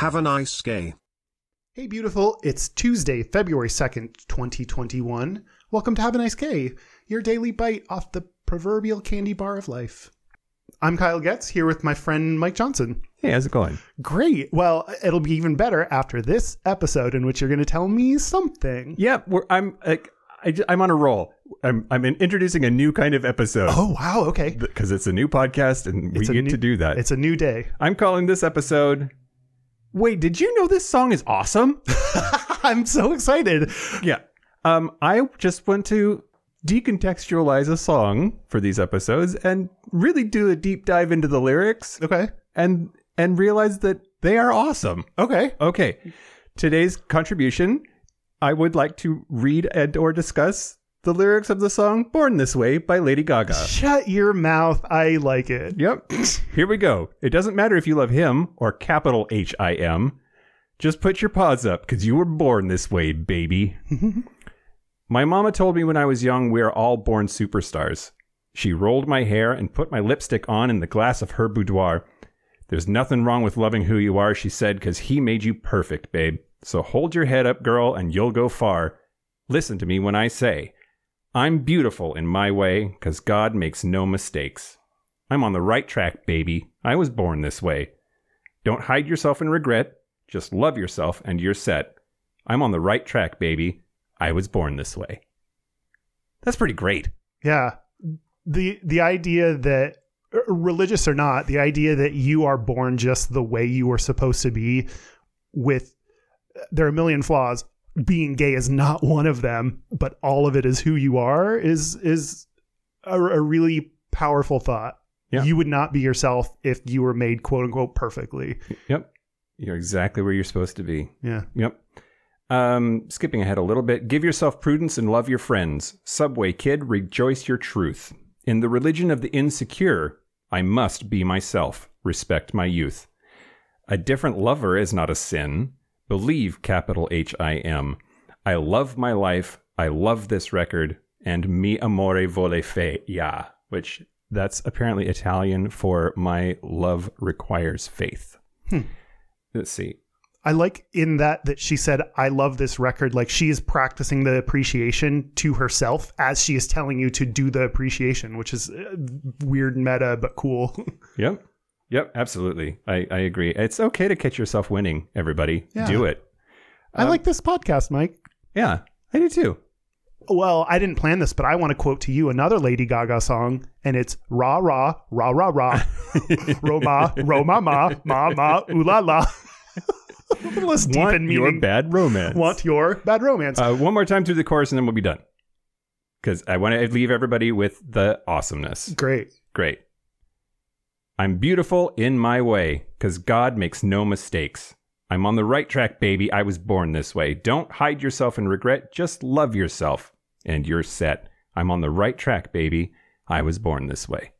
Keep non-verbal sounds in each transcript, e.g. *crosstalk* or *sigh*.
Have a nice day. Hey, beautiful. It's Tuesday, February 2nd, 2021. Welcome to Have a Nice Day, your daily bite off the proverbial candy bar of life. I'm Kyle Getz, here with my friend Mike Johnson. Hey, how's it going? Great. Well, it'll be even better after this episode in which you're going to tell me something. Yeah, we're, I'm like I, am on a roll. I'm I'm introducing a new kind of episode Oh, wow. Okay. because it's a new podcast and we It's a get new- to do that. It's a new day. I'm calling this episode. Wait, did you know this song is awesome? *laughs* I'm so excited. yeah. Um, I just want to decontextualize a song for these episodes and really do a deep dive into the lyrics Okay. and and realize that they are awesome. Okay. Okay. Today's contribution, I would like to read and or discuss the lyrics of the song Born This Way by Lady Gaga. Shut your mouth. I like it. Yep. *laughs* Here we go. It doesn't matter if you love him or capital H I M. Just put your paws up because you were born this way, baby. *laughs* my mama told me when I was young we are all born superstars. She rolled my hair and put my lipstick on in the glass of her boudoir. There's nothing wrong with loving who you are, she said, because he made you perfect, babe. So hold your head up, girl, and you'll go far. Listen to me when I say, I'm beautiful in my way, because God makes no mistakes. I'm on the right track, baby. I was born this way. Don't hide yourself in regret. Just love yourself and you're set. I'm on the right track, baby. I was born this way. That's pretty great. Yeah. The the idea that er, religious or not, the idea that you are born just the way you were supposed to be with uh, there are a million flaws. Being gay is not *laughs* one of them, but all of it is who you are is is a, a really powerful thought. Yeah. You would not be yourself if you were made quote unquote perfectly. Yep. You're exactly where you're supposed to be. Yeah. Yep. Um, skipping ahead a little bit. Give yourself prudence and love your friends. Subway kid, rejoice your truth. In the religion of the insecure, I must be myself. Respect my youth. A different lover is not a sin. Believe capital H I M. I love my life. I love this record. And mi amore vole fe, yeah, which that's apparently Italian for my love requires faith. Let's see. I like in that that she said, "I love this record." Like she is practicing the appreciation to herself as she is telling you to do the appreciation, which is uh, weird meta but cool. *laughs* Yep. Yep, absolutely. I, I agree. It's okay to catch yourself winning, everybody. Yeah. Do it. I like this podcast, Mike. Yeah, I do too. Well, I didn't plan this, but I want to quote to you another Lady Gaga song, and it's "Rah rah rah rah rah, *laughs* Roma Roma ma ma ma ooh la la." A *laughs* little less deep Want in your meaning. bad romance. Want your bad romance? uh, one more time through the chorus and then we'll be done. Because I want to leave everybody with the awesomeness. Great. Great. I'm beautiful in my way because God makes no mistakes. I'm on the right track, baby. I was born this way. Don't hide yourself in regret. Just love yourself and you're set. I'm on the right track, baby. I was born this way.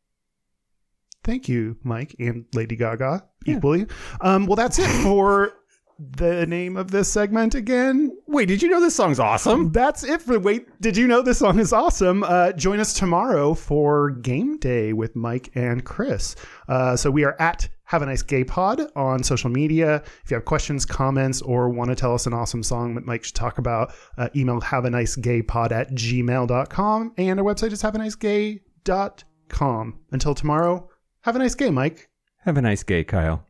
Thank you, Mike and Lady Gaga, equally. Um, well, that's it for the name of this segment again. Wait, did you know this song's awesome? That's it for wait. Did you know this song is awesome? Uh, join us tomorrow for game day with Mike and Chris. Uh, so we are at Have a Nice Gay Pod on social media. If you have questions, comments, or want to tell us an awesome song that Mike should talk about, uh, email have a nice gay pod at gmail.com. And our website is have a nice gay.com. Until tomorrow, have a nice gay, Mike. Have a nice gay, Kyle.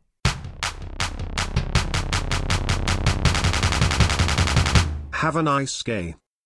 Have a nice gay.